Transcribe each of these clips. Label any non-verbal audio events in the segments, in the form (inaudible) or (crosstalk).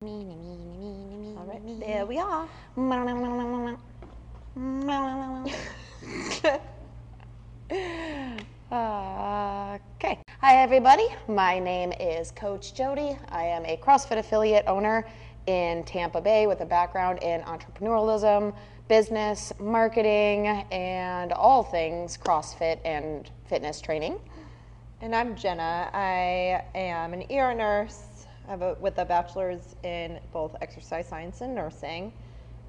All right, there we are. (laughs) Okay. Hi, everybody. My name is Coach Jody. I am a CrossFit affiliate owner in Tampa Bay with a background in entrepreneurialism, business, marketing, and all things CrossFit and fitness training. And I'm Jenna. I am an ER nurse I have a, with a bachelor's in both exercise science and nursing,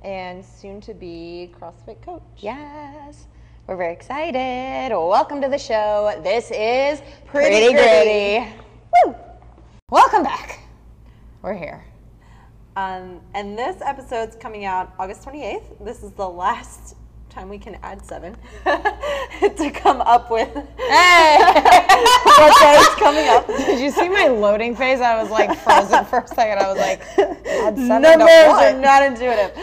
and soon to be CrossFit coach. Yes. We're very excited. Welcome to the show. This is Pretty Pretty, Gritty. Gritty. Woo! Welcome back. We're here. Um, and this episode's coming out August 28th. This is the last time we can add seven (laughs) to come up with Hey! (laughs) what day is coming up. (laughs) Did you see my loading phase? I was like frozen for a second. I was like, add seven Numbers are not intuitive.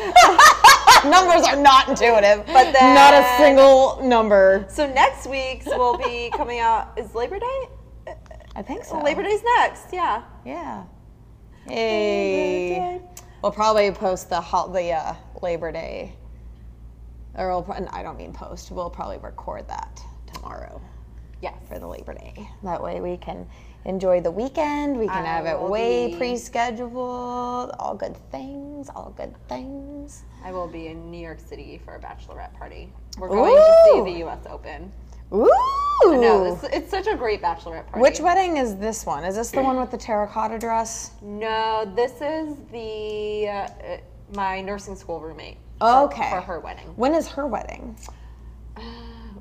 numbers are not intuitive. But then, not a single number. So next week's will be coming out. Is Labor Day? I think so. Labor Day's next. Yeah. Yeah. Hey. We'll probably post the the uh, Labor Day, or we'll, pro- I don't mean post. We'll probably record that tomorrow Yes. for the Labor Day. That way we can enjoy the weekend. We can I have it way be- pre-scheduled. All good things. All good things. I will be in New York City for a bachelorette party. We're going to see the U.S. Open. Ooh. No, it's, it's such a great bachelorette party. Which wedding is this one? Is this the one with the terracotta dress? No, this is the uh, my nursing school roommate. Okay. For her wedding. When is her wedding? Uh,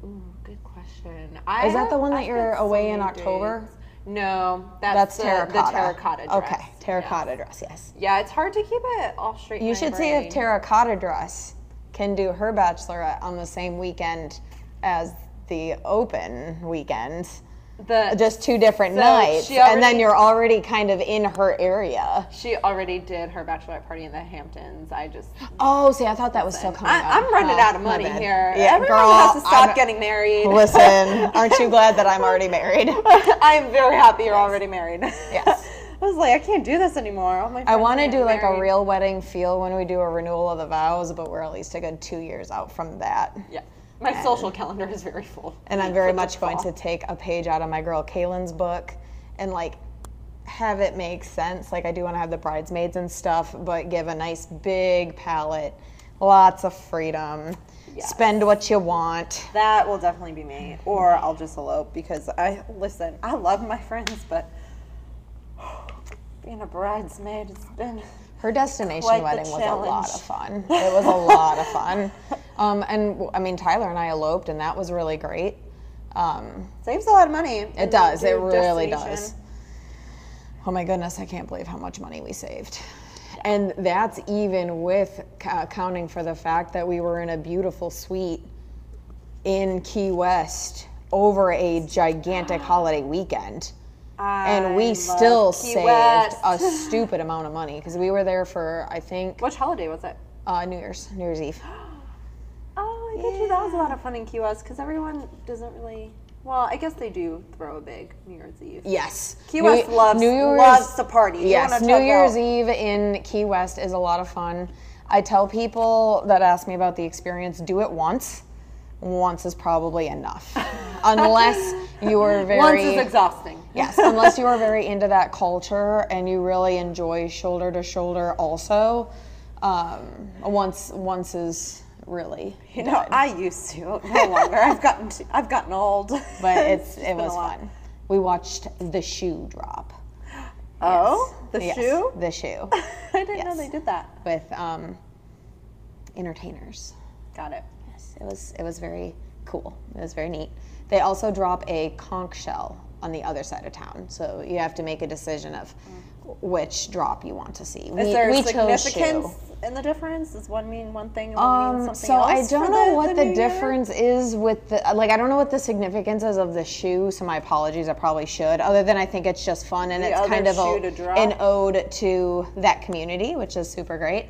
ooh, good question. I Is that the one that you're away in October? dates. No, that's, That's the, terracotta. The terracotta dress. Okay, terracotta dress. Yes. Yeah, it's hard to keep it all straight. You should see if terracotta dress can do her bachelorette on the same weekend as the open weekend. The Just two different So nights, she and then you're already kind of in her area. She already did her bachelorette party in the Hamptons. I just Oh, see, I thought that was still coming. I, i'm running Oh, out of money here. Yeah, Everyone girl, has to stop I'm- getting married. Listen, (laughs) aren't you glad that I'm already married? (laughs) I'm very happy you're already married. Yes. (laughs) I was like, I can't do this anymore. All my I want to do like a real wedding feel when we do a renewal of the vows, but we're at least a good two years out from that. Yeah. My social calendar is very full. And I'm very much going to take a page out of my girl Kaylin's book and like have it make sense. Like I do want to have the bridesmaids and stuff, but give a nice big palette, lots of freedom. Yes. Spend what you want. That will definitely be me, or I'll just elope because I listen. I love my friends, but being a bridesmaid, it's been Her destination wedding was a lot of fun. It was a lot of fun. (laughs) Um, and I mean, Tyler and I eloped, and that was really great. Um, saves a lot of money. It does. It really does. Oh my goodness, I can't believe how much money we saved. And that's even with accounting for the fact that we were in a beautiful suite in Key West over a gigantic holiday weekend. And we still saved a (laughs) stupid amount of money because we were there for, I think, Which holiday was it? uh, New Year's, New Year's Eve. (gasps) I bet you that was a lot of fun in Key West because everyone doesn't really. Well, I guess they do throw a big New Year's Eve. Yes. Key West loves- loves to party. Yes, New Year's about- Eve in Key West is a lot of fun. I tell people that ask me about the experience, do it once. Once is probably enough. (laughs) Unless you are very Once is exhausting. Yes, unless you are very into that culture and you really enjoy shoulder to shoulder also. Um, once once is really You know, I used to. No longer. I've gotten. To, I've gotten old. but (laughs) it's it was fun. We watched the shoe drop. Oh, the Yes, shoe. The shoe. (laughs) I didn't know they did that. with um, entertainers. Got it. Yes, it was it was very cool. It was very neat. They also drop a conch shell on the other side of town, so you have to make a decision of which drop you want to see. Is there chose significance in the difference? Does one mean one thing and one mean Um, something so else? So I don't know the, what the the, new year? difference is with the like. I don't know what the significance is of the shoe. So my apologies. I probably should. Other than I think it's just fun and The it's kind of a, an ode to that community, which is super great.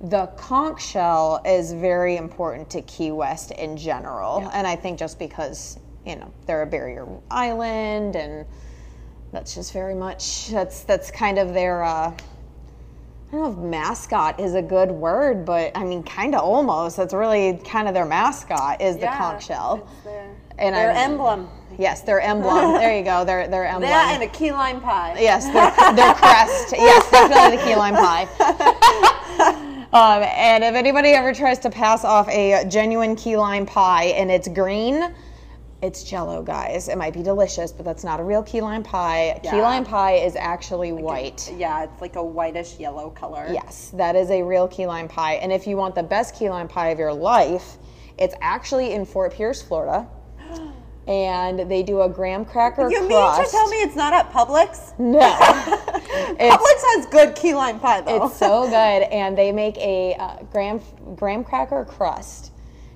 The conch shell is very important to Key West in general, and I think just because you know they're a barrier island, and that's just very much that's that's kind of their. Uh, I don't know if mascot is a good word, but I mean, kind of almost. That's really kind of their mascot is the conch shell. Their, And their I'm- emblem. Yes, their emblem. (laughs) there you go. Their their emblem. That and a key lime pie. Yes, their, their crest. (laughs) Yes, definitely the key lime pie. (laughs) um, and if anybody ever tries to pass off a genuine key lime pie and it's green, it's jello, guys. It might be delicious, but that's not a real key lime pie. Key lime pie is actually white. Yeah, it's like a whitish yellow color. Yes, that is a real key lime pie. And if you want the best key lime pie of your life, it's actually in Fort Pierce, Florida. (gasps) And they do a graham cracker You mean to tell me it's not at Publix? No. (laughs) Publix has good key lime pie though. It's so (laughs) good, and they make a uh, graham graham cracker crust,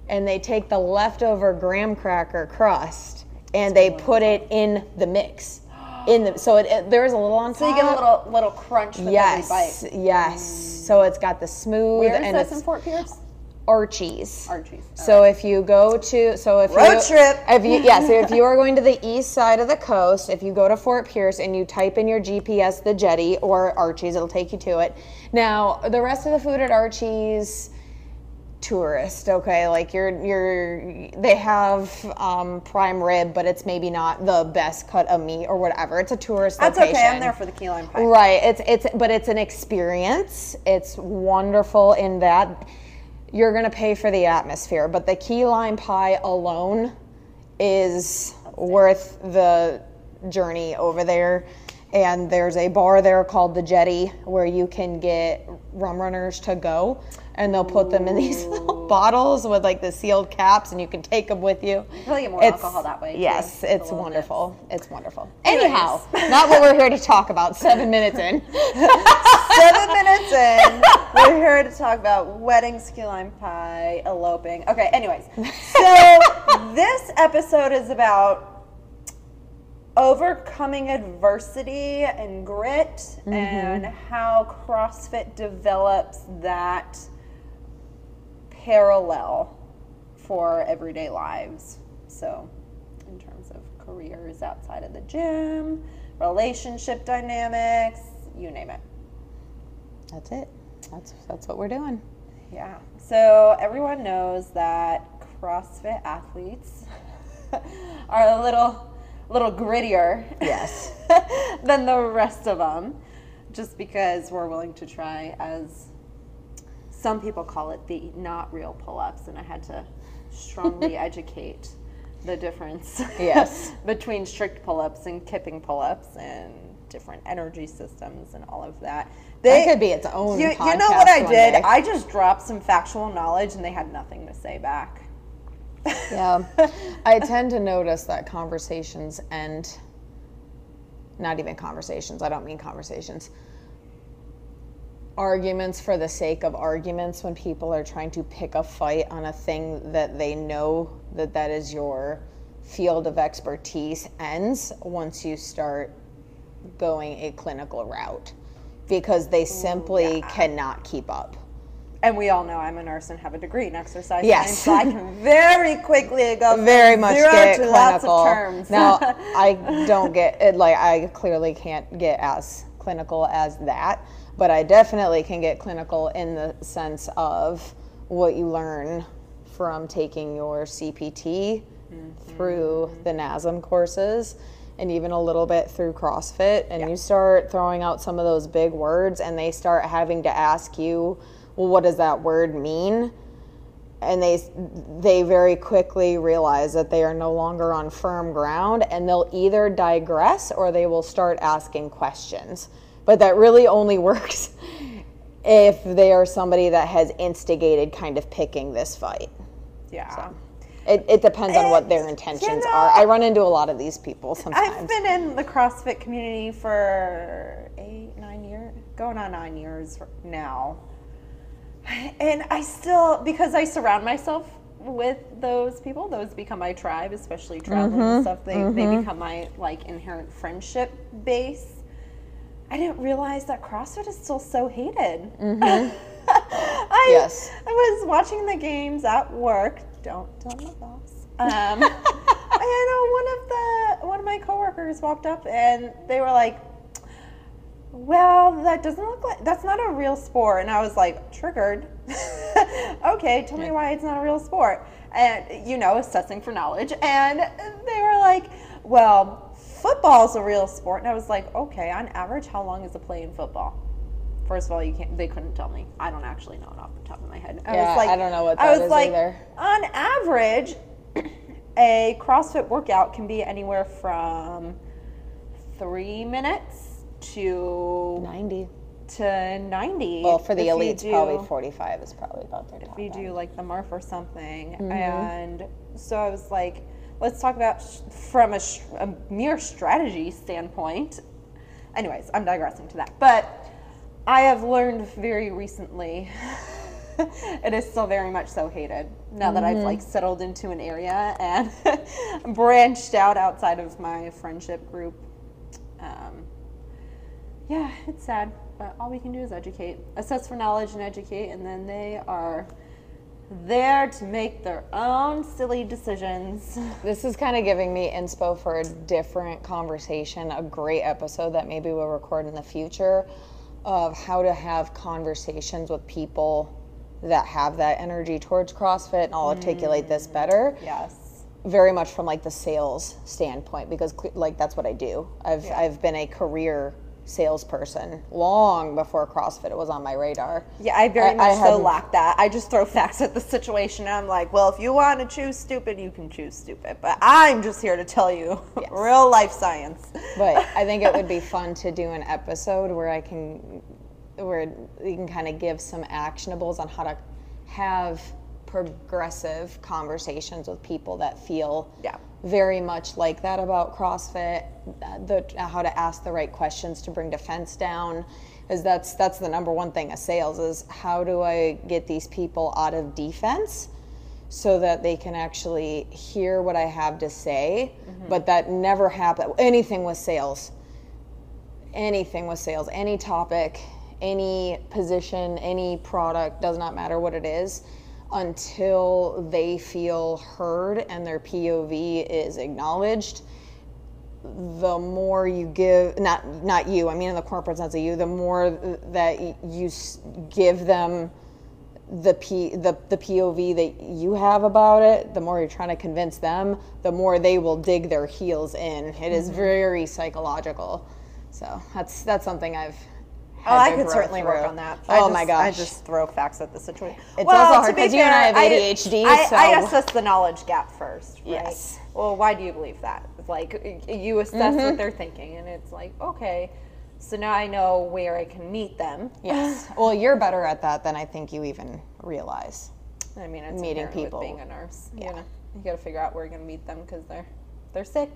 and they take the leftover graham cracker crust and they put it in the mix. In the so it, it there's a little on top. so you get a little little crunch with yes, every bite. yes. Mm. So it's got the smooth Where is and this in Fort Pierce? Archie's. Archie's. So if you go to so if Road you, trip. if you yeah so if you are (laughs) going to the east side of the coast if you go to Fort Pierce and you type in your GPS the Jetty or Archie's it'll take you to it. Now the rest of the food at Archie's tourist okay like you're you're they have um, prime rib but it's maybe not the best cut of meat or whatever it's a tourist That's location. okay. I'm there for the key lime pie. Right. It's it's but it's an experience. It's wonderful in that you're gonna pay for the atmosphere, but the key lime pie alone is worth the journey over there. And there's a bar there called the Jetty where you can get rum runners to go, and they'll put them in (laughs) these little bottles with like the sealed caps, and you can take them with you. Probably get more It's- alcohol that way, Yes, a it's wonderful. It's wonderful. Anyhow, not what we're here to talk about. Seven minutes in. (laughs) Seven minutes in, we're here to talk about weddings, key lime pie, eloping. Okay, anyways. So (laughs) this episode is about overcoming adversity and grit mm-hmm. and how CrossFit develops that parallel for everyday lives. So, in terms of careers outside of the gym, relationship dynamics, you name it. That's it. That's that's what we're doing. Yeah. So everyone knows that CrossFit athletes (laughs) are a little little grittier Yes. (laughs) than the rest of them just because we're willing to try as some people call it the not real pull-ups and I had to strongly (laughs) educate the difference Yes. (laughs) between strict pull-ups and kipping pull-ups and different energy systems and all of that. That could be its own You, you know what I did? day. I just dropped some factual knowledge and they had nothing to say back. Yeah. (laughs) I tend to notice that conversations end not even conversations, I don't mean conversations. Arguments for the sake of arguments when people are trying to pick a fight on a thing that they know that that is your field of expertise ends once you start going a clinical route because they simply cannot keep up. And we all know I'm a nurse and have a degree in exercise Yes. science, so I can (laughs) very quickly go very much get clinical. of terms. now, (laughs) I don't get it. Like I clearly can't get as clinical as that, but I definitely can get clinical in the sense of what you learn from taking your CPT mm-hmm. through the NASM courses. And even a little bit through CrossFit, and you start throwing out some of those big words, and they start having to ask you, well, what does that word mean? and they they very quickly realize that they are no longer on firm ground and they'll either digress or they will start asking questions but that really only (laughs) works if they are somebody that has instigated kind of picking this fight yeah. it, it depends on what their intentions you are i run into a lot of these people sometimes. I've been in the CrossFit community for eight, nine years, going on nine years now. And I still, because I surround myself with those people, those become my tribe, especially traveling and mm-hmm. stuff. They, they mm-hmm. become my like inherent friendship base. I didn't realize that CrossFit is still so hated. (laughs) I, Yes. I was watching the games at work. Don't tell my boss. Um, (laughs) and one of the one of my coworkers walked up and they were like, well, that doesn't look like that's not a real sport. And I was like, triggered. (laughs) okay, tell me why it's not a real sport. And, you know, assessing for knowledge. And they were like, well, football's a real sport. And I was like, okay, on average, how long is a play in football? First of all, you can't. They couldn't tell me. I don't actually know it off the top of my head. I Yeah, was like, I don't know what I was is like, either. on average, (clears throat) a CrossFit workout can be anywhere from three minutes to 90. to 90. Well, for the elites, do- probably 45 is probably about their If you do like the Murph or something. Mm-hmm. And so I was like, let's talk about sh- from a, sh- a mere strategy standpoint. Anyways, I'm digressing to that. But I have learned very recently. (laughs) it is still very much so hated now that Mm-hmm. I've like settled into an area and (laughs) branched out outside of my friendship group. Um, yeah, it's sad, but all we can do is educate, assess for knowledge and educate, and then they are there to make their own silly decisions. (laughs) This is kind of giving me inspo for a different conversation, a great episode that maybe we'll record in the future of how to have conversations with people that have that energy towards CrossFit. And I'll articulate this mm. better. Yes. very much from like the sales standpoint because like that's what I do. I've I've been a career salesperson long before CrossFit it was on my radar. Yeah, I very I- much I so lack that. I just throw (laughs) facts at the situation. And I'm like, well, if you want to choose stupid, you can choose stupid. But I'm just here to tell you (laughs) real life science. But (laughs) I think it would be fun to do an episode where I can where you can kind of give some actionables on how to have progressive conversations with people that feel Yeah. Very much like that about CrossFit, the how to ask the right questions to bring defense down is that's that's the number one thing of sales is how do I get these people out of defense so that they can actually hear what I have to say, mm-hmm. but that never happened anything with sales. Anything with sales, any topic, any position, any product, does not matter what it is until they feel heard and their POV is acknowledged the more you give not not you i mean in the corporate sense of you the more that you give them the P, the, the POV that you have about it, the more you're trying to convince them, the more they will dig their heels in. It is mm-hmm. very psychological. So that's that's something I've. Oh, I could certainly work on that. I Oh just, my I just throw facts at the situation. It's also hard to be 'cause you and I have ADHD, I, I so- assess the knowledge gap first. Right? Yes. Well, why do you believe that? It's like you assess what mm-hmm. they're thinking, and it's like, okay, so now I know where I can meet them. yes. Well, you're better at that than I think you even realize. I mean, it's Meeting people. being a nurse. Yeah. You know, you got to figure out where you're gonna meet them because they're they're sick.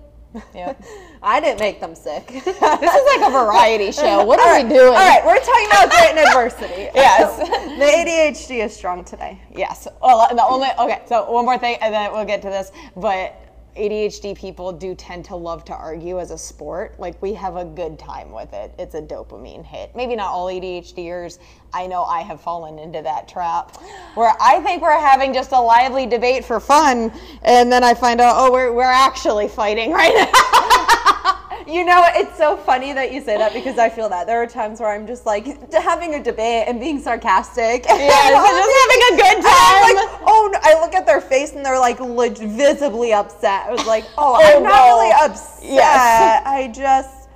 Yeah. (laughs) I didn't make them sick. (laughs) This is like a variety show. What are right, we doing? All right, we're talking about and adversity. (laughs) Yes. the ADHD is strong today. Yes. Well, the only okay. So one more thing, and then we'll get to this. But ADHD people do tend to love to argue as a sport. Like we have a good time with it. It's a dopamine hit. Maybe not all ADHDers. I know I have fallen into that trap, where I think we're having just a lively debate for fun, and then I find out, oh, we're we're actually fighting right (laughs) now. You know, it's so funny that you say that because I feel that. There are times where I'm just like having a debate and being sarcastic. Yes, And just (laughs) having a good time. like, oh, no. I look at their face and they're like leg- visibly upset. I was like, oh, Oh, I'm not really upset. Yes. I just,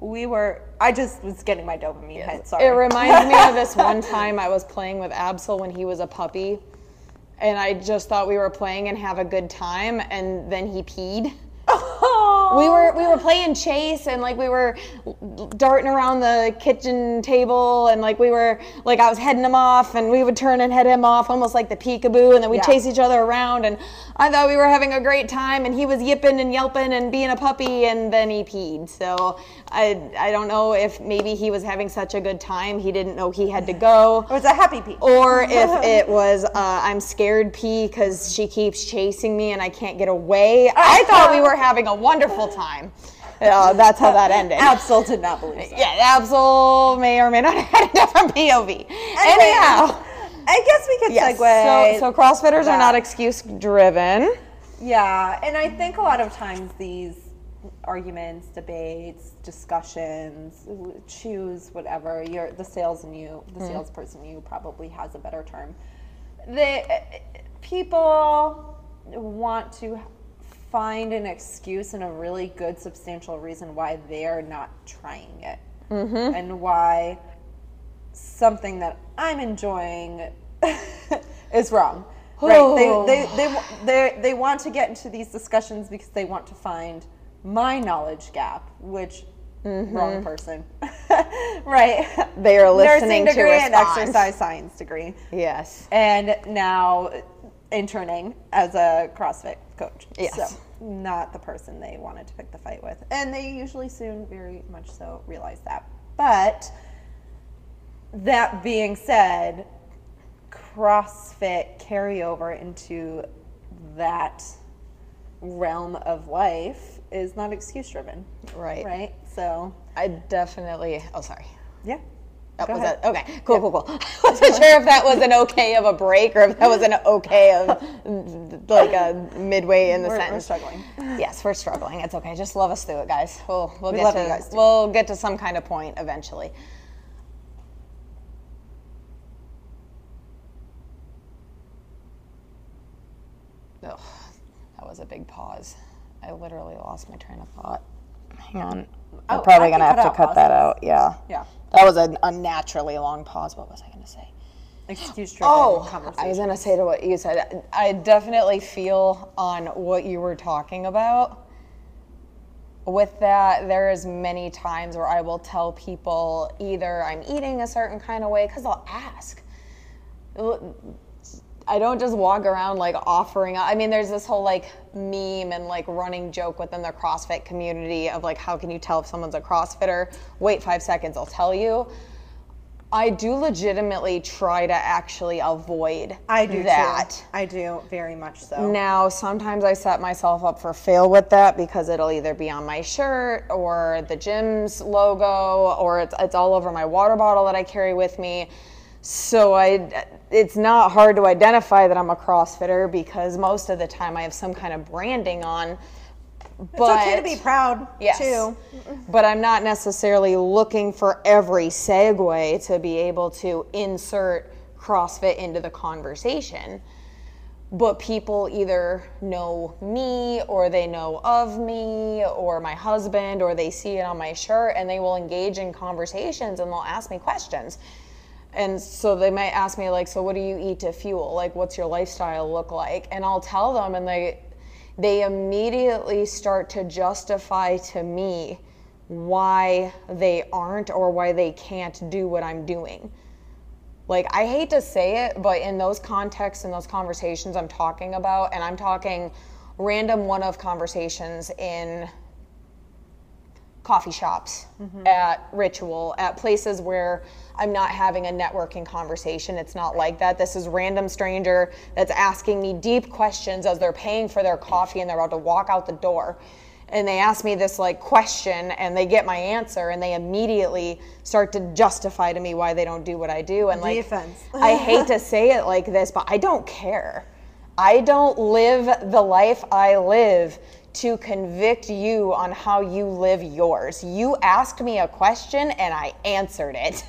we were, I just was getting my dopamine hit. Sorry. It reminds me of this one (laughs) time I was playing with Absol when he was a puppy, and I just thought we were playing and have a good time, and then he peed. We were we were playing chase and like we were darting around the kitchen table and like we were like I was heading him off and we would turn and head him off almost like the peekaboo and then we'd Yeah. chase each other around and I thought we were having a great time and he was yipping and yelping and being a puppy and then he peed. So I I don't know if maybe he was having such a good time he didn't know he had to go It was a happy pee. or if (laughs) it was uh, I'm scared pee because she keeps chasing me and I can't get away. I thought we were having a wonderful time. Uh, that's how that ended. (laughs) Absol did not believe so. Yeah, Absol may or may not (laughs) have had a different POV. Anyhow, I guess we could yes. segue. So, so CrossFitters are not excuse driven. Yeah, and I think a lot of times these arguments, debates, discussions, choose whatever. You're the sales in you, the salesperson you probably has a better term. The people want to find an excuse and a really good substantial reason why they're not trying it mm-hmm. and why something that I'm enjoying (laughs) is wrong. Right? They, oh. they, they, they, they want to get into these discussions because they want to find my knowledge gap, which mm-hmm. wrong person. (laughs) right. They are listening Nursing to degree and exercise science degree. Yes. And now interning as a CrossFit coach. Yes. So not the person they wanted to pick the fight with. And they usually soon very much so realize that. But that being said, CrossFit carry over into that realm of life is not excuse driven. Right. Right? So I definitely. Oh, sorry. yeah. That Go was ahead. Okay, cool, cool, cool. (laughs) I wasn't sure if that was an okay of a break or if that was an okay of (laughs) like a midway in the We're, we're sentence. struggling. Yes, we're struggling. It's okay. Just love us through it, guys. We'll we'll We get to you guys, too. we'll get to some kind of point eventually. Ugh, that was a big pause. I literally lost my train of thought. Hang on. Oh, I'm probably gonna have to cut that out. Yeah. Yeah. That was an unnaturally long pause. What was I gonna say? Excuse driven Oh. I was gonna say to what you said. I definitely feel on what you were talking about. With that, there is many times where I will tell people either I'm eating a certain kind of way because I'll ask. I don't just walk around like offering. I mean, there's this whole like meme and like running joke within the CrossFit community of like, how can you tell if someone's a CrossFitter? Wait five seconds, I'll tell you. I do legitimately try to actually avoid I do that. too. I do very much so. Now, sometimes I set myself up for fail with that because it'll either be on my shirt or the gym's logo or it's, it's all over my water bottle that I carry with me. So I, it's not hard to identify that I'm a CrossFitter because most of the time I have some kind of branding on. It's But okay to be proud Yes. too. (laughs) But I'm not necessarily looking for every segue to be able to insert CrossFit into the conversation. But people either know me or they know of me or my husband or they see it on my shirt and they will engage in conversations and they'll ask me questions. And so they might ask me like, so what do you eat to fuel? Like what's your lifestyle look like? And I'll tell them and they they immediately start to justify to me why they aren't or why they can't do what I'm doing. Like, I hate to say it, but in those contexts and those conversations I'm talking about, and I'm talking random one of conversations in coffee shops, mm-hmm. at ritual, at places where I'm not having a networking conversation. It's not like that. This is random stranger that's asking me deep questions as they're paying for their coffee and they're about to walk out the door. And they ask me this like question and they get my answer and they immediately start to justify to me why they don't do what I do. And like. I hate to say it like this, but I don't care. I don't live the life I live to convict you on how you live yours. You asked me a question and I answered it.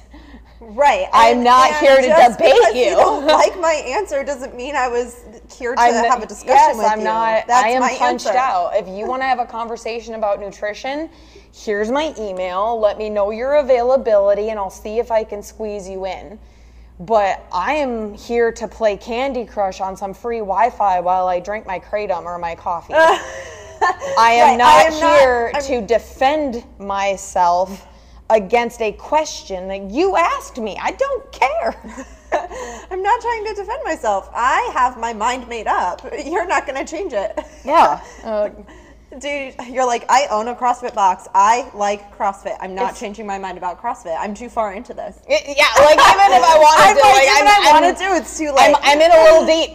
Right. (laughs) I'm and- not and here to debate because you. don't like my answer doesn't mean I was here to I'm have a discussion yes, with I'm you. not. That's I am my punched answer. out. If you want to have a conversation about nutrition, here's my email. Let me know your availability, and I'll see if I can squeeze you in. But I am here to play Candy Crush on some free Wi-Fi while I drink my kratom or my coffee. (laughs) (laughs) I am Right, not I am here I'm- to defend myself against a question that you asked me. I don't care. (laughs) I'm not trying to defend myself. I have my mind made up. (laughs) You're not going to change it. Yeah. Uh, Dude, you're like, I own a CrossFit box. I like CrossFit. I'm not changing my mind about CrossFit. I'm too far into this. it- yeah, like even if I wanted I'm to, like, like, I'm, I want to do, it's too late. I'm, I'm in a little deep.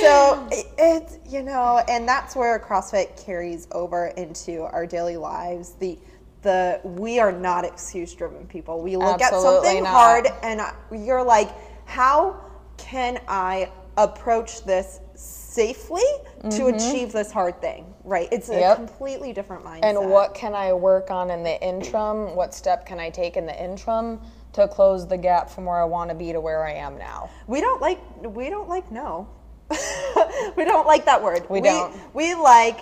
so it- it's you know and that's where crossfit carries over into our daily lives the the we are not excuse driven people we look at something not. hard and you're like how can i approach this safely to achieve this hard thing, right? It's a Mm-hmm. Yep. completely different mindset. And what can I work on in the interim? What step can I take in the interim to close the gap from where I want to be to where I am now? We don't like we don't like no. (laughs) we don't like that word. We don't. We like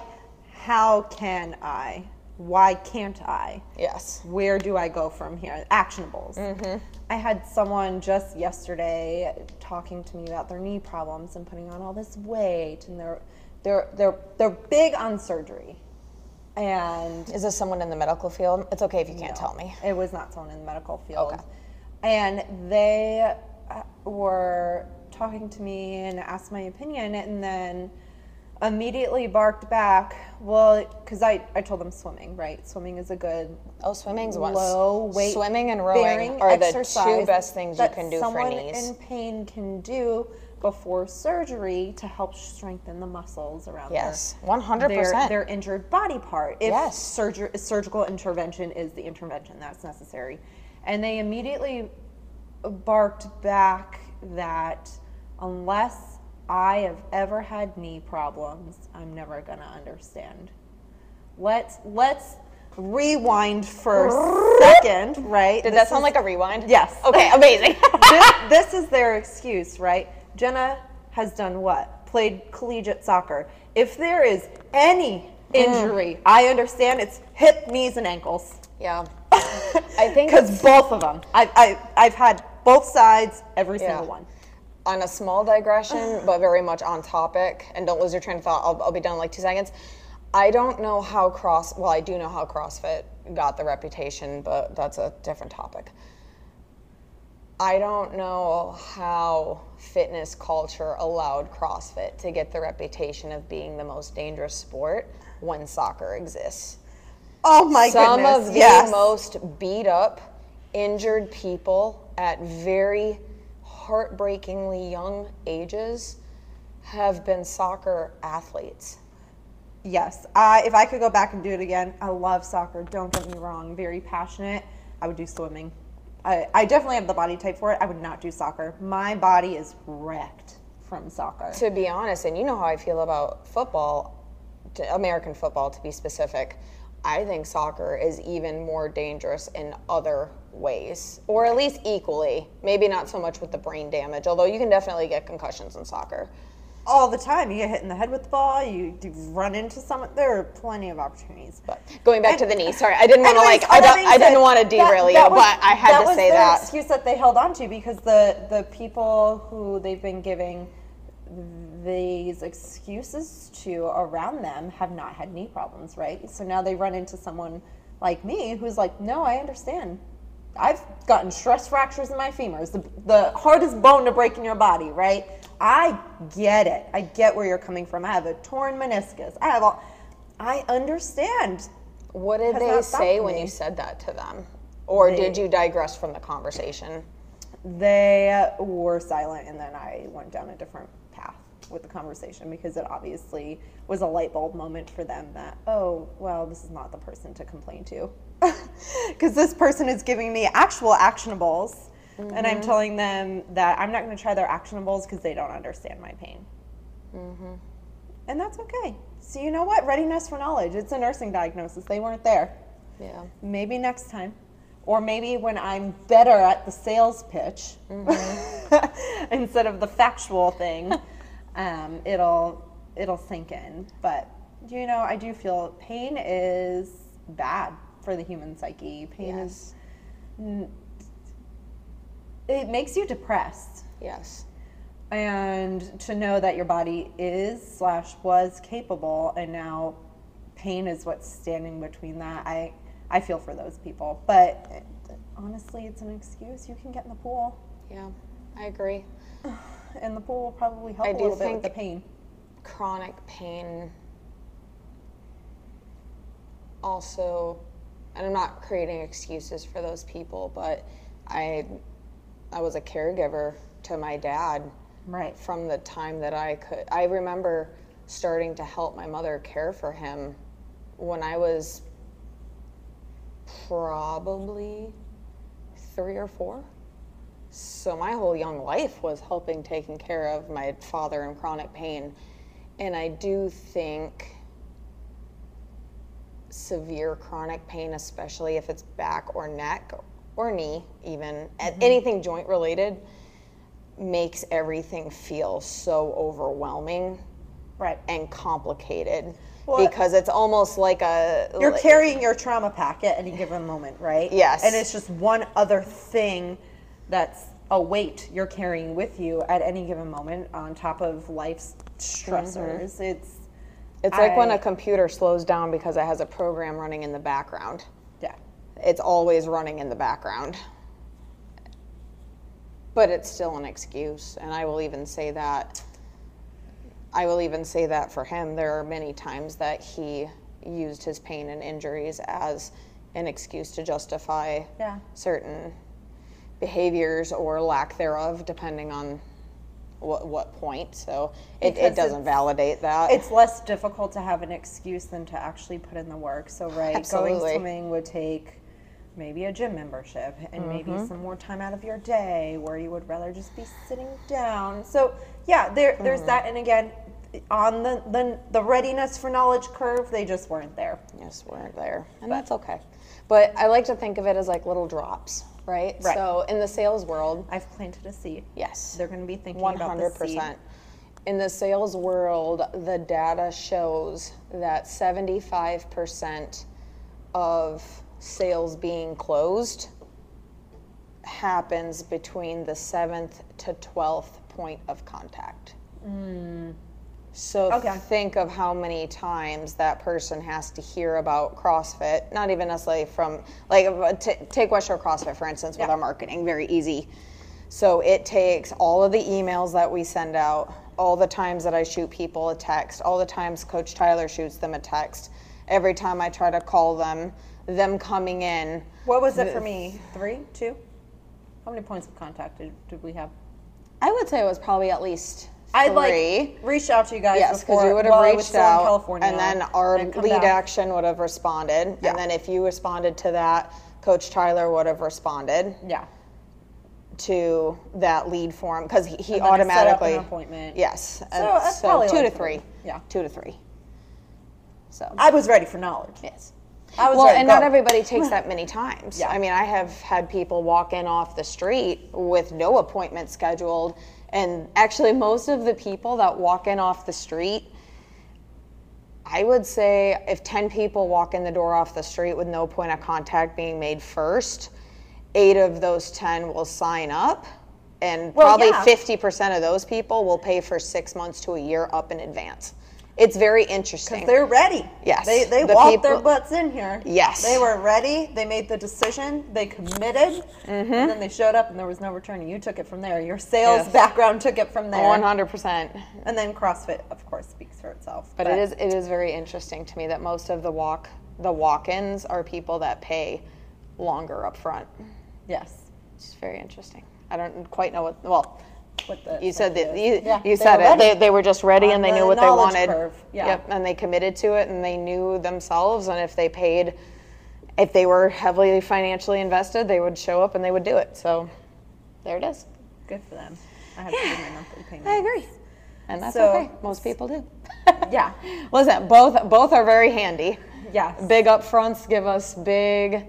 how can I? Why can't I? Yes. Where do I go from here? Actionables. Mm-hmm. I had someone just yesterday talking to me about their knee problems and putting on all this weight and they're they're they're they're big on surgery. And Is this someone in the medical field? It's okay if you can't tell me. it was not someone in the medical field. Okay. And they uh, were talking to me and asked my opinion, and then immediately barked back, well, because I, I told them swimming, right? Swimming is a good Oh, swimming's one. low weight Swimming and rowing are the two best things you can do for someone knees. in pain can do before surgery to help strengthen the muscles around their- Yes, 100%. their, their injured body part. If Yes. surger- surgical intervention is the intervention that's necessary. And they immediately barked back that unless I have ever had knee problems, I'm never going to understand. Let's let's rewind for a second, right? Did This that sound is- like a rewind? Yes. Okay, (laughs) amazing. this, (laughs) this is their excuse, right? Jenna has done what? Played collegiate soccer. If there is any mm. injury, I understand it's hip, knees, and ankles. yeah. (laughs) I think Because both of them, I, I, I've had both sides, every Yeah. single one. On a small digression, (sighs) but very much on topic, and don't lose your train of thought. I'll, I'll be done in like two seconds. I don't know how cross. Well, I do know how CrossFit got the reputation, but that's a different topic. I don't know how fitness culture allowed CrossFit to get the reputation of being the most dangerous sport when soccer exists. Oh my Some goodness! of the yes. most beat up, injured people at very heartbreakingly young ages have been soccer athletes. Yes, I, if I could go back and do it again, I love soccer. Don't get me wrong, very passionate. I would do swimming. I, I definitely have the body type for it. I would not do soccer. My body is wrecked from soccer. To be honest, and you know how I feel about football, to American football to be specific, I think soccer is even more dangerous in other ways, or at least equally. Maybe not so much with the brain damage, although you can definitely get concussions in soccer. all the time. You get hit in the head with the ball. You, you run into someone. There are plenty of opportunities. But going back to the knee, sorry, I didn't want to like, I, don't, I didn't want to derail you, but I had to say that. excuse that they held on to because the the people who they've been giving these excuses to around them have not had knee problems, right? So now they run into someone like me who's like, no, I understand. I've gotten stress fractures in my femurs, the, the hardest bone to break in your body, right? I get it. I get where you're coming from. I have a torn meniscus. I have all. I understand. What did they say when me. you said that to them? Or They- did you digress from the conversation? They were silent, and then I went down a different path with the conversation because it obviously was a light bulb moment for them that, oh, well, this is not the person to complain to. (laughs) Because this person is giving me actual actionables, and I'm mm-hmm. telling them that I'm not going to try their actionables because they don't understand my pain. Mm-hmm. And that's okay. So, you know what? Readiness for knowledge. It's a nursing diagnosis. They weren't there. Yeah. Maybe next time. Or maybe when I'm better at the sales pitch mm-hmm. (laughs) instead of the factual thing, (laughs) um, it'll it'll sink in. But you know, I do feel pain is bad for the human psyche. Pain is it makes you depressed. Yes. And to know that your body is slash was capable, and now pain is what's standing between that. I I feel for those people, but it, honestly, it's an excuse. You can get in the pool, Yeah. I agree. (sighs) (sighs) (sighs) and the pool will probably help I a little bit with the pain. Chronic pain also and I'm not creating excuses for those people, but I I was a caregiver to my dad Right. from the time that I could. I remember starting to help my mother care for him when I was probably three or four. So my whole young life was helping taking care of my father in chronic pain. And I do think severe chronic pain, especially if it's back or neck or knee, even mm-hmm. anything joint related, makes everything feel so overwhelming right. and complicated. Well, because it's almost like a you're like, carrying your trauma packet at any given moment, right? Yes. And it's just one other thing that's a weight you're carrying with you at any given moment on top of life's stressors. Mm-hmm. It's it's like I, when a computer slows down because it has a program running in the background. Yeah. It's always running in the background. But it's still an excuse, and I will even say that I will even say that for him, there are many times that he used his pain and injuries as an excuse to justify yeah. certain behaviors or lack thereof, depending on what, what point. So it, it doesn't validate that. It's less difficult to have an excuse than to actually put in the work. So, right, Absolutely. going swimming would take maybe a gym membership and mm-hmm. maybe some more time out of your day where you would rather just be sitting down. So, yeah, there, there's mm-hmm. that. And again, on the, the the readiness for knowledge curve, they just weren't there. Yes, weren't there, and but, that's okay. But I like to think of it as like little drops, right? right? So in the sales world, I've planted a seed. Yes, they're going to be thinking 100%. about this seed. In the sales world, the data shows that 75% of sales being closed happens between the seventh to 12th point of contact. Mm. So okay. think of how many times that person has to hear about CrossFit, not even necessarily from, like, uh, t- take West Shore CrossFit, for instance, with yeah. our marketing, very easy. So it takes all of the emails that we send out, all the times that I shoot people a text, all the times Coach Tyler shoots them a text, every time I try to call them, them coming in. What was it for me? Three, two? How many points of contact did, did we have? I would say it was probably at least I like reached out to you guys. Yes, because you would have reached out, and then our and lead back. action would have responded, yeah. and then if you responded to that, Coach Tyler would have responded. Yeah. To that lead form because he, he automatically appointment. Yes, so, so two like to three. three. Yeah, two to three. So I was ready for knowledge. Yes. well, and not everybody takes (laughs) that many times. Yeah. I mean, I have had people walk in off the street with no appointment scheduled and actually, most of the people that walk in off the street, I would say if 10 people walk in the door off the street with no point of contact being made first, eight of those 10 will sign up. And well, probably yeah. 50% of those people will pay for six months to a year up in advance. It's very interesting. Because they're ready. Yes. They, they the walked people, their butts in here. Yes. They were ready. They made the decision. They committed. Mm-hmm. And then they showed up and there was no returning. You took it from there. Your sales yes. background took it from there. 100%. And then CrossFit, of course, speaks for itself. But, but it is it is very interesting to me that most of the walk the walk-ins are people that pay longer up front. Yes. It's very interesting. I don't quite know what well what the you said that you, yeah, you said it. They, they were just ready and they the knew what they wanted. Curve. Yeah. Yep, and they committed to it and they knew themselves and if they paid if they were heavily financially invested, they would show up and they would do it. So there it is. Good for them. I have yeah. to do my monthly payment. I agree. And that's so, okay. Most people do. (laughs) yeah. Listen, both both are very handy. Yeah. Big upfronts give us big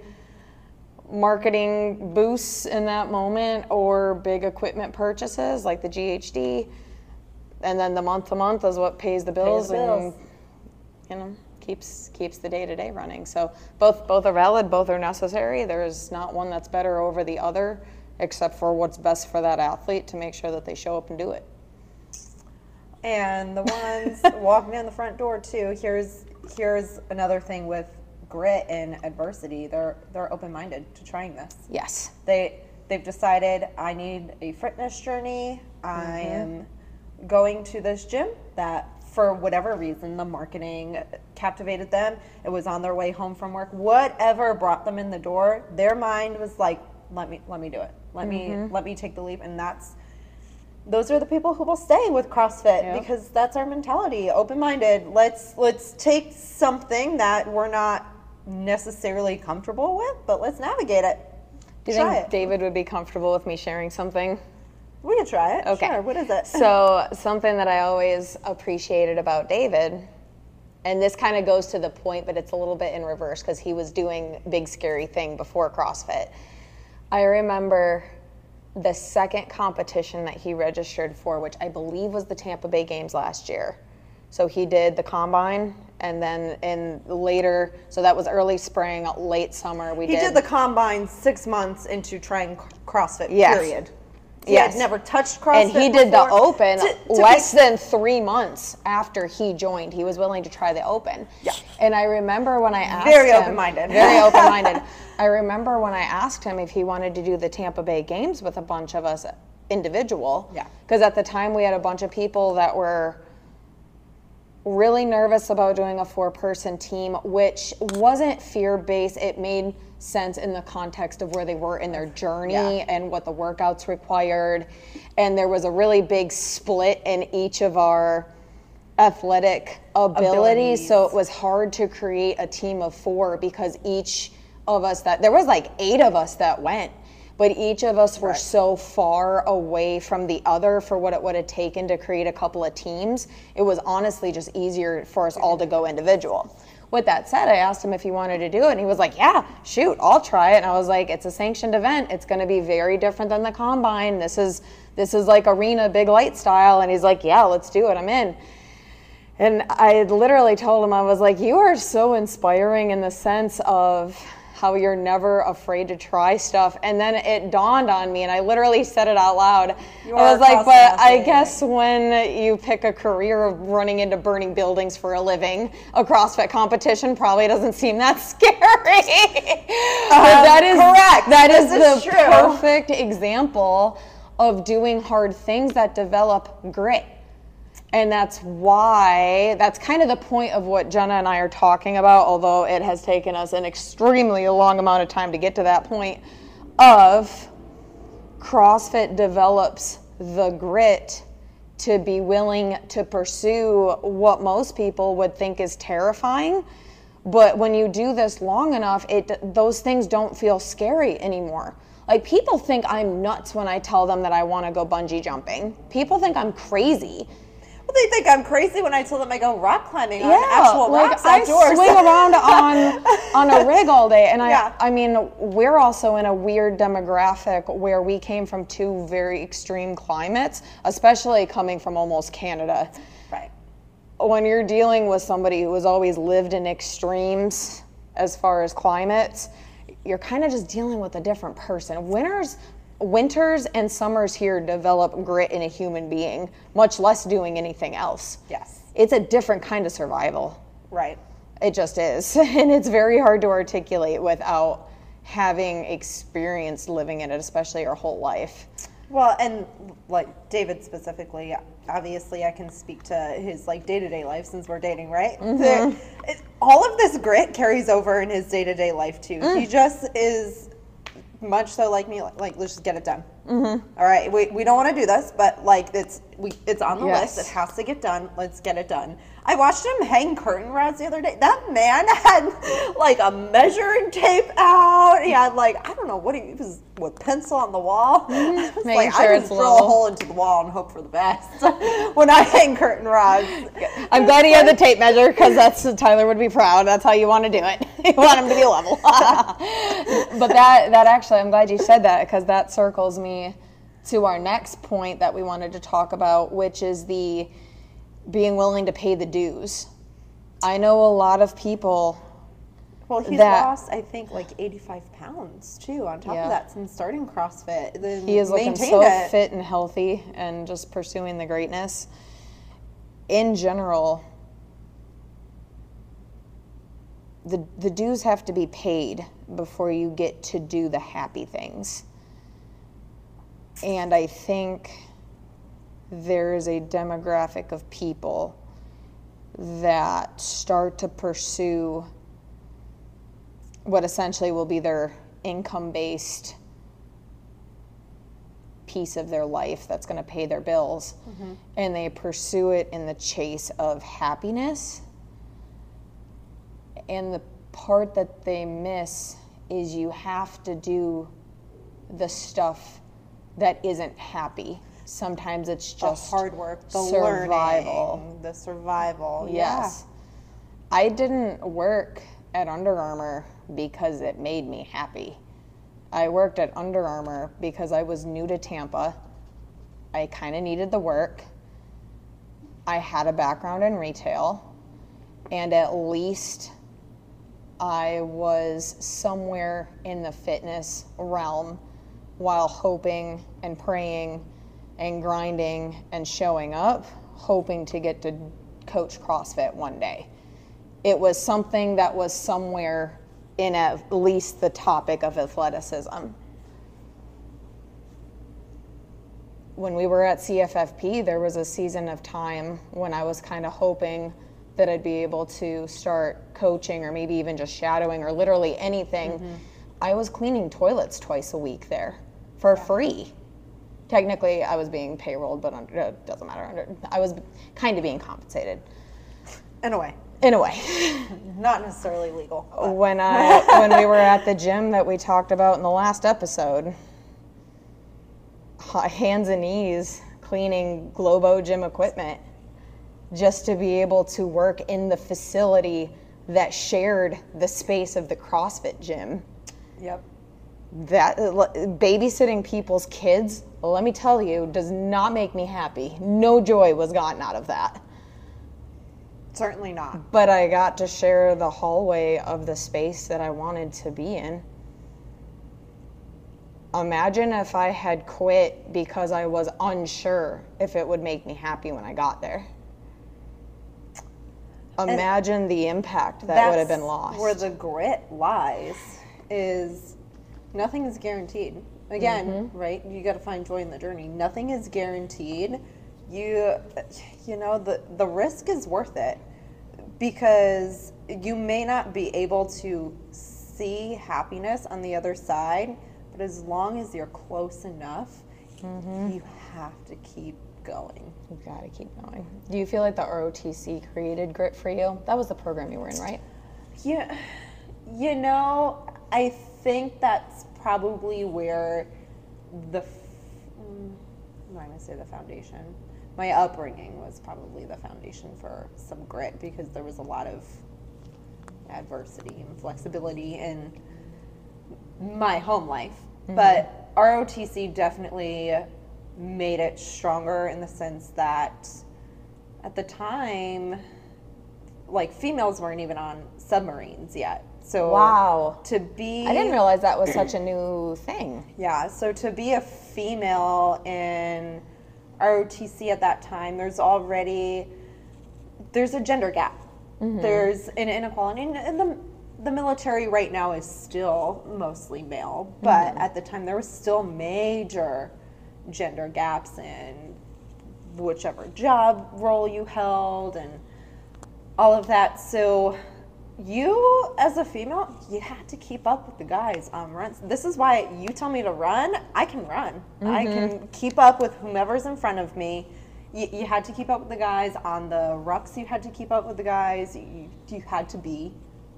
marketing boosts in that moment or big equipment purchases like the GHD. And then the month to month is what pays the bills, pays the bills. and you know keeps keeps the day to day running. So both both are valid, both are necessary. There's not one that's better over the other, except for what's best for that athlete to make sure that they show up and do it. And the ones (laughs) walking in the front door too. Here's here's another thing with grit and adversity, they're they're open minded to trying this. Yes. They they've decided I need a fitness journey. I mm-hmm. am going to this gym that for whatever reason the marketing captivated them. It was on their way home from work. Whatever brought them in the door, their mind was like, let me let me do it. Let mm-hmm. me let me take the leap and that's those are the people who will stay with CrossFit yep. because that's our mentality, open-minded. Let's let's take something that we're not necessarily comfortable with, but let's navigate it. Do you Try think it. David would be comfortable with me sharing something? We can try it. Okay. Sure. What is it? So, something that I always appreciated about David, and this kind of goes to the point, but it's a little bit in reverse because he was doing big scary thing before CrossFit. I remember the second competition that he registered for, which I believe was the Tampa Bay Games last year. So he did the combine, and then in later, so that was early spring, late summer. We he did the combine six months into trying CrossFit. Yes. Period. He Yes. had never touched CrossFit. and he did the open To- to less be- than three months after he joined. He was willing to try the open. Yeah. And I remember when I asked Very him, open-minded. very (laughs) open-minded. I remember when I asked him if he wanted to do the Tampa Bay Games with a bunch of us individual. Yeah. Because at the time we had a bunch of people that were really nervous about doing a four person team, which wasn't fear based. It made sense in the context of where they were in their journey Yeah. and what the workouts required. And there was a really big split in each of our athletic abilities. Abilities. So it was hard to create a team of four because each of us that there was like eight of us that went. But each of us were Right. so far away from the other for what it would have taken to create a couple of teams. It was honestly just easier for us all to go individual. With that said, I asked him if he wanted to do it, and he was like, Yeah, shoot, I'll try it. And I was like, It's a sanctioned event. It's going to be very different than the combine. This is this is like arena big light style. And he's like, Yeah, let's do it. I'm in. And I literally told him, I was like, you are so inspiring in the sense of how you're never afraid to try stuff. And then it dawned on me, and I literally said it out loud. You I was like, but I guess when you pick a career of running into burning buildings for a living, a CrossFit competition probably doesn't seem that (laughs) scary. But that um, is correct. That is is the true. perfect example of doing hard things that develop grit. And that's why, that's kind of the point of what Jenna and I are talking about, although it has taken us an extremely long amount of time to get to that point of CrossFit develops the grit to be willing to pursue what most people would think is terrifying. But when you do this long enough, it those things don't feel scary anymore. Like people think I'm nuts when I tell them that I want to go bungee jumping. People think I'm crazy. They think I'm crazy when I tell them I go rock climbing on Yeah, actual like rocks I outdoors. swing around (laughs) on on a rig all day, and I Yeah. I mean we're also in a weird demographic where we came from two very extreme climates, especially coming from almost Canada. right. When you're dealing with somebody who has always lived in extremes as far as climates, you're kind of just dealing with a different person. Winters winters and summers here develop grit in a human being, much less doing anything else. Yes. It's a different kind of survival. Right. It just is. (laughs) And it's very hard to articulate without having experienced living in it, especially your whole life. Well, and like David specifically, obviously I can speak to his like day to day life since we're dating, right? Mm-hmm. There- it- all of this grit carries over in his day to day life too. Mm. He just is much so like me, like, like let's just get it done. Mm-hmm. All right, we, we don't want to do this, but like it's we it's on the Yes. list. It has to get done. Let's get it done. I watched him hang curtain rods the other day. That man (laughs) had like a measuring tape out. He had like I don't know what he, he was with pencil on the wall. (laughs) Mm-hmm. Making like, sure I just drill a hole into the wall and hope for the best (laughs) when I hang curtain rods. I'm glad he had the tape measure because that's Tyler would be proud. That's how you want to do it. you want him to be level. but that that actually, I'm glad you said that because that circles me to our next point that we wanted to talk about, which is the being willing to pay the dues. I know a lot of people Well, he's That- lost, I think, like 85 pounds too. On top Yeah. of that, since starting CrossFit, He is looking so it. fit and healthy and just pursuing the greatness. In general, the, the dues have to be paid before you get to do the happy things. And I think there is a demographic of people that start to pursue what essentially will be their income based piece of their life that's going to pay their bills. Mm-hmm. And they pursue it in the chase of happiness. And the part that they miss is you have to do the stuff that isn't happy. Sometimes it's The just hard work, the survival. learning, the survival. Yes. I didn't work at Under Armour because it made me happy. I worked at Under Armour because I was new to Tampa. I kind of needed the work. I had a background in retail, and at least I was somewhere in the fitness realm while hoping and praying and grinding and showing up, hoping to get to coach CrossFit one day. It was something that was somewhere in at least the topic of athleticism. When we were at CFFP, there was a season of time when I was kind of hoping that I'd be able to start coaching or maybe even just shadowing or literally anything. Mm-hmm. I was cleaning toilets twice a week there for free. Technically, I was being payrolled, but under, it doesn't matter. Under, I was kind of being compensated In a way, in a way. (laughs) not necessarily legal. but- when I (laughs) when we were at the gym that we talked about in the last episode, hands and knees cleaning Globo gym equipment just to be able to work in the facility that shared the space of the CrossFit gym. Yep. That uh, babysitting people's kids, let me tell you, does not make me happy. No joy was gotten out of that. Certainly not. But I got to share the hallway of the space that I wanted to be in. Imagine if I had quit because I was unsure if it would make me happy when I got there. Imagine the impact that would have been lost. Where the grit lies is nothing is guaranteed. Again, Mm-hmm. right? You got to find joy in the journey. Nothing is guaranteed. You, you know, the the risk is worth it because you may not be able to see happiness on the other side, but as long as you're close enough, Mm-hmm. you have to keep going. you gotta keep going. Do you feel like the ROTC created grit for you? That was the program you were in, right? Yeah, you know, I think that's probably where the, f- mm, I'm not gonna say the foundation. My upbringing was probably the foundation for some grit because there was a lot of adversity and flexibility in my home life. But ROTC definitely made it stronger in the sense that at the time, like females weren't even on submarines yet. So Wow. to be I didn't realize that was such a new thing. yeah, so to be a female in ROTC at that time, there's already there's a gender gap. Mm-hmm. There's an inequality, and- and the the military right now is still mostly male, but mm-hmm. at the time there was still major gender gaps in whichever job role you held and all of that. So you as a female, you had to keep up with the guys on runs. This is why you tell me to run, I can run. I mm-hmm. can keep up with whomever's in front of me. You, you had to keep up with the guys on the rucks. You had to keep up with the guys. You, you had to be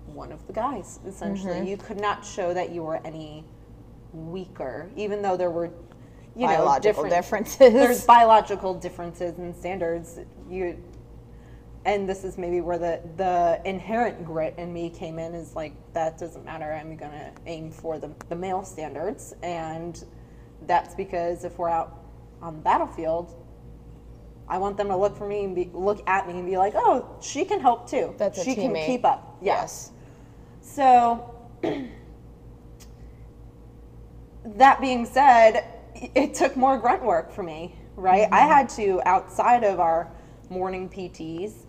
one of the guys essentially. Mm-hmm. You could not show that you were any weaker, even though there were you know Biological different- differences. There's biological differences and standards. You and this is maybe where the the inherent grit in me came in is like that doesn't matter i'm going to aim for the, the male standards. And that's because if we're out on the battlefield i want them to look for me and be, look at me and be like oh she can help too. That's she can keep up. Yes. so, (clears throat) that being said, it took more grunt work for me, right? Mm-hmm. I had to, outside of our morning PTs,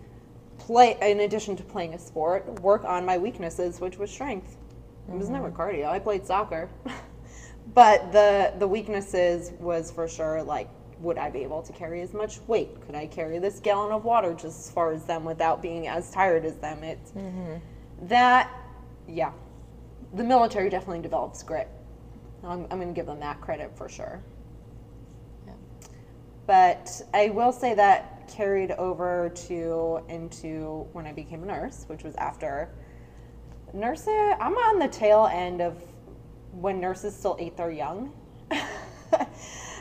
play, in addition to playing a sport, work on my weaknesses, which was strength. It was never mm-hmm. cardio. I played soccer. (laughs) but the, the weaknesses was for sure like, would I be able to carry as much weight? Could I carry this gallon of water just as far as them without being as tired as them? It's, mm-hmm. that, yeah, the military definitely develops grit. I'm, I'm going to give them that credit for sure. But I will say that carried over to into when I became a nurse, which was after nursing. I'm on the tail end of when nurses still ate their young. (laughs)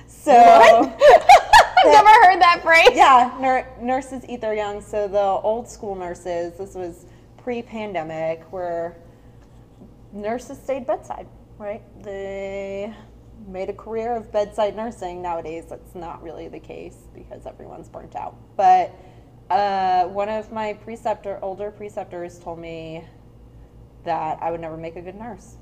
so (laughs) I've never heard that phrase. yeah, nur- nurses eat their young. So the old school nurses, this was pre-pandemic, where nurses stayed bedside, right? They made a career of bedside nursing. Nowadays, that's not really the case because everyone's burnt out. But uh, one of my preceptor, older preceptors, told me that I would never make a good nurse.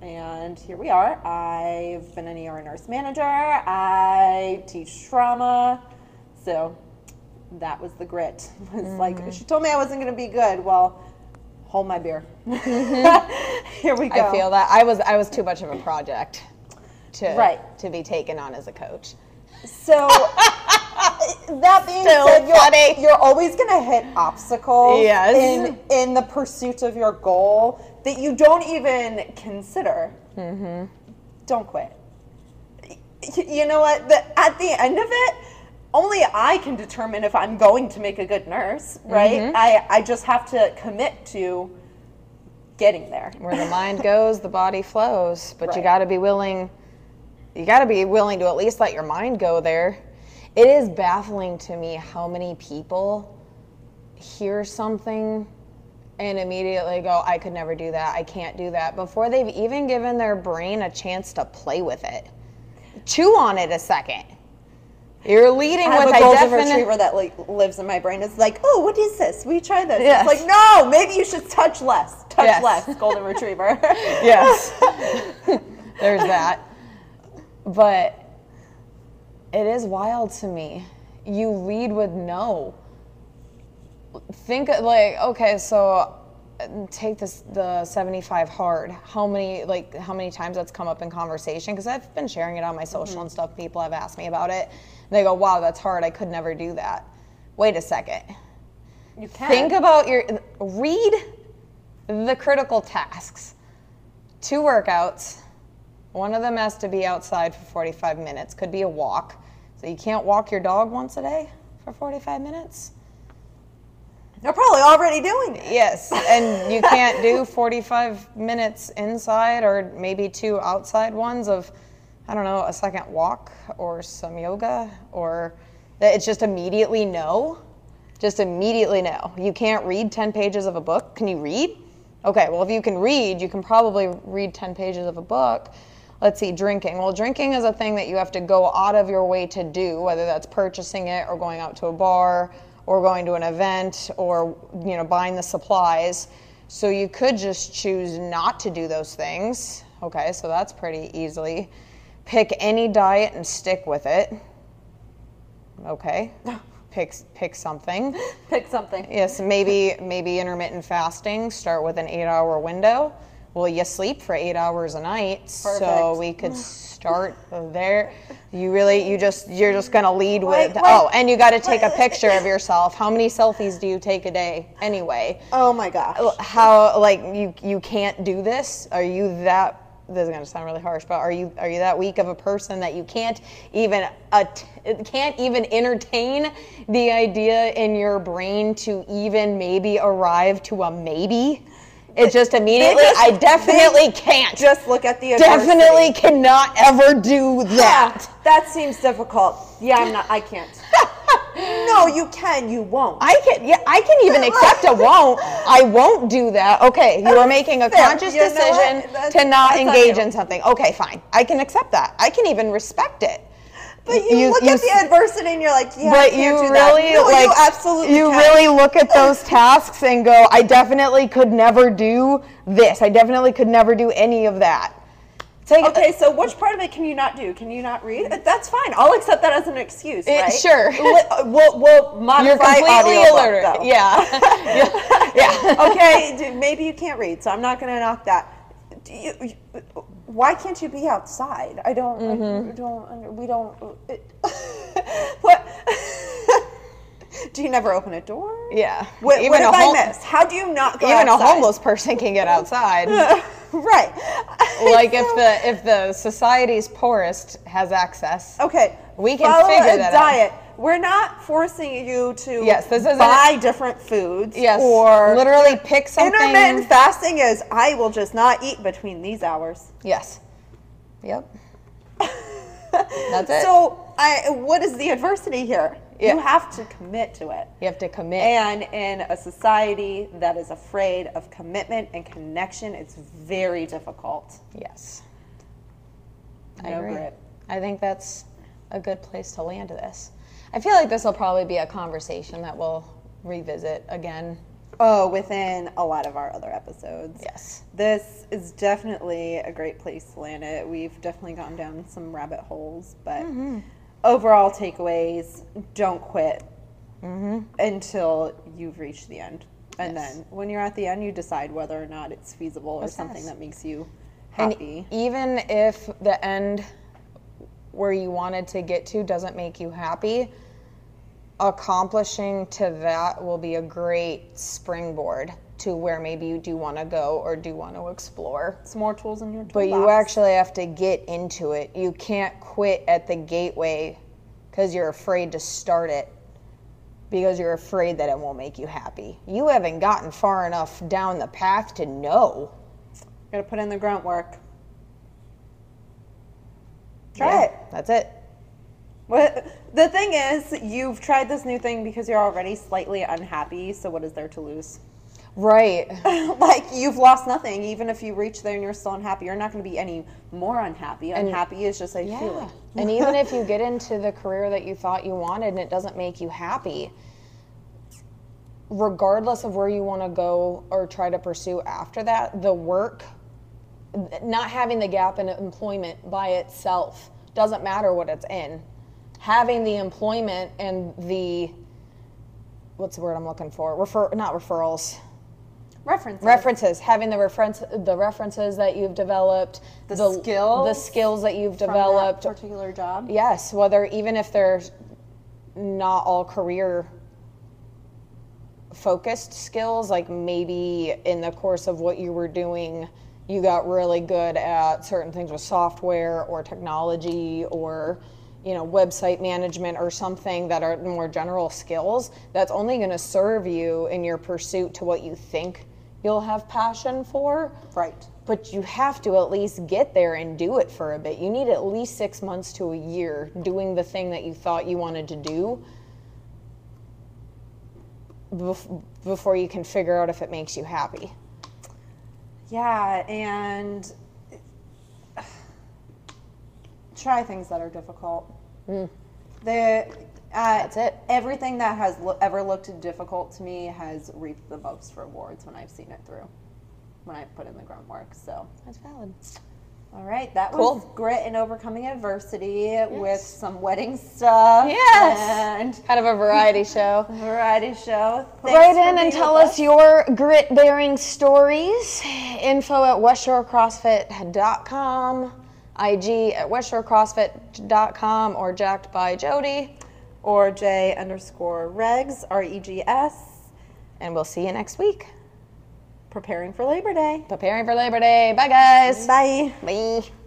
And here we are. I've been an ER nurse manager. I teach trauma. So that was the grit. (laughs) It was like she told me I wasn't going to be good. Well, hold my beer. (laughs) here we go. I feel that I was I was too much of a project to Right. to be taken on as a coach. So (laughs) that being said, you're, you're always going to hit obstacles Yes. in in the pursuit of your goal that you don't even consider. Mm-hmm. Don't quit. You know what? The, at the end of it, only I can determine if I'm going to make a good nurse, right? Mm-hmm. I, I just have to commit to getting there. Where the mind goes, the body flows. But you got to be willing. You got to be willing to at least let your mind go there. It is baffling to me how many people hear something and immediately go, "I could never do that. I can't do that." Before they've even given their brain a chance to play with it, chew on it a second. You're leading I have with a I golden definite- retriever that like lives in my brain. It's like, oh, what is this? We try this. Yes. It's like, no, maybe you should touch less. Touch Yes. less, golden retriever. (laughs) yes. (laughs) There's that. But it is wild to me. You lead with no. Think like okay, so take this the 75 hard. How many like how many times that's come up in conversation because I've been sharing it on my social mm-hmm. and stuff. People have asked me about it. They go, "Wow, that's hard. I could never do that." Wait a second. you can. Think about your read the critical tasks. Two workouts. One of them has to be outside for 45 minutes. Could be a walk. So you can't walk your dog once a day for 45 minutes? They're probably already doing it. Yes. And you can't do 45 minutes inside or maybe two outside ones of I don't know, a second walk or some yoga or that it's just immediately no. Just immediately no. You can't read 10 pages of a book. Can you read? Okay, well, if you can read, you can probably read 10 pages of a book. Let's see, drinking. Well, drinking is a thing that you have to go out of your way to do, whether that's purchasing it or going out to a bar or going to an event or, you know, buying the supplies. So you could just choose not to do those things. Okay, so that's pretty easily. Pick any diet and stick with it. Okay. (laughs) Pick pick something. Pick something. Yes, maybe maybe intermittent fasting. Start with an eight-hour window. Well, you sleep for eight hours a night, so we could (laughs) start there. You really, you just, you're just gonna lead with. Like- oh, and you got to take a picture of (laughs) yourself. How many selfies do you take a day anyway? Oh my gosh. How like you you can't do this? Are you that? This is gonna sound really harsh, but are you are you that weak of a person that you can't even at, can't even entertain the idea in your brain to even maybe arrive to a maybe? It just immediately. just- I definitely can't. Just look at the adversity. definitely cannot ever do that. Ah, that seems difficult. Yeah, I'm not. I can't. (laughs) no, you can. You won't. I can, yeah, I can even (laughs) accept a won't. I won't do that. Okay, you are making a (laughs) conscious You know what? decision to not engage in something. Okay, fine. I can accept that. I can even respect it. But you, look at the adversity and you're like, yeah, I but can't you do that. really No, like you absolutely you can. really look at (laughs) those tasks and go, I definitely could never do this. I definitely could never do any of that. Like, Okay, uh, so which part of it can you not do? Can you not read? Uh, that's fine. I'll accept that as an excuse, It- right? sure. (laughs) Uh, we'll, we'll modify you're completely though. (laughs) Yeah. yeah. yeah. okay, maybe you can't read, so I'm not going to knock that. Do you, you- why can't you be outside? I don't. Mm-hmm. I don't. We don't. It, (laughs) what? (laughs) do you never open a door? Yeah. What, Even what a home- I missed? How do you not go Even outside? a homeless person can get outside. (laughs) right. like if the if the society's poorest has access. Okay. We can follow figure a that out. We're not forcing you to Yes, this isn't- buy different foods. Yes. Or literally pick something. intermittent fasting is I will just not eat between these hours. Yes. Yep. (laughs) That's it. So, I what is the adversity here? Yeah. You have to commit to it. You have to commit. And in a society that is afraid of commitment and connection, it's very difficult. yes. I No agree. grit. I think that's a good place to land this. I feel like this will probably be a conversation that we'll revisit again. Oh, within a lot of our other episodes. Yes. This is definitely a great place to land it. We've definitely gone down some rabbit holes, but mm-hmm. overall takeaways don't quit mm-hmm. until you've reached the end. And Yes. then when you're at the end, you decide whether or not it's feasible or something that makes you And happy. even if the end where you wanted to get to doesn't make you happy, accomplishing to that will be a great springboard to where maybe you do want to go or do want to explore. Some more tools in your toolbox. But you actually have to get into it. You can't quit at the gateway because you're afraid to start it because you're afraid that it won't make you happy. You haven't gotten far enough down the path to know. gotta put in the grunt work. Try Yeah, it. That's it. What the thing is, you've tried this new thing because you're already slightly unhappy. So what is there to lose? Right. (laughs) like you've lost nothing. Even if you reach there and you're still unhappy, you're not going to be any more unhappy. Unhappy is just a Yeah. feeling. and (laughs) even if you get into the career that you thought you wanted and it doesn't make you happy, regardless of where you want to go or try to pursue after that, the work, not having the gap in employment by itself doesn't matter what it's in. Having the employment and the what's the word I'm looking for? Refer not referrals. References. References, having the reference the references that you've developed, The the skills skills that you've from that particular job. Yes, whether even if they're not all career focused skills, like maybe in the course of what you were doing, you got really good at certain things with software or technology or you know website management or something that are more general skills that's only going to serve you in your pursuit to what you think you'll have passion for Right. but you have to at least get there and do it for a bit. You need at least six months to a year doing the thing that you thought you wanted to do before you can figure out if it makes you happy. Yeah, and (sighs) try things that are difficult. The uh, That's it. Everything that has lo- ever looked difficult to me has reaped the most rewards when I've seen it through. When I put in the grunt work. So, That's valid. All right, that Cool. was grit and overcoming adversity with some wedding stuff. Yes. and Kind of a variety (laughs) show. a variety show. Thanks Write in and tell with us your grit bearing stories. Info at westshorecrossfit.com, IG at westshorecrossfit.com, or jacked by Jody. or J underscore regs R E G S. And we'll see you next week. Preparing for Labor Day. Preparing for Labor Day. Bye, guys. Bye. Bye.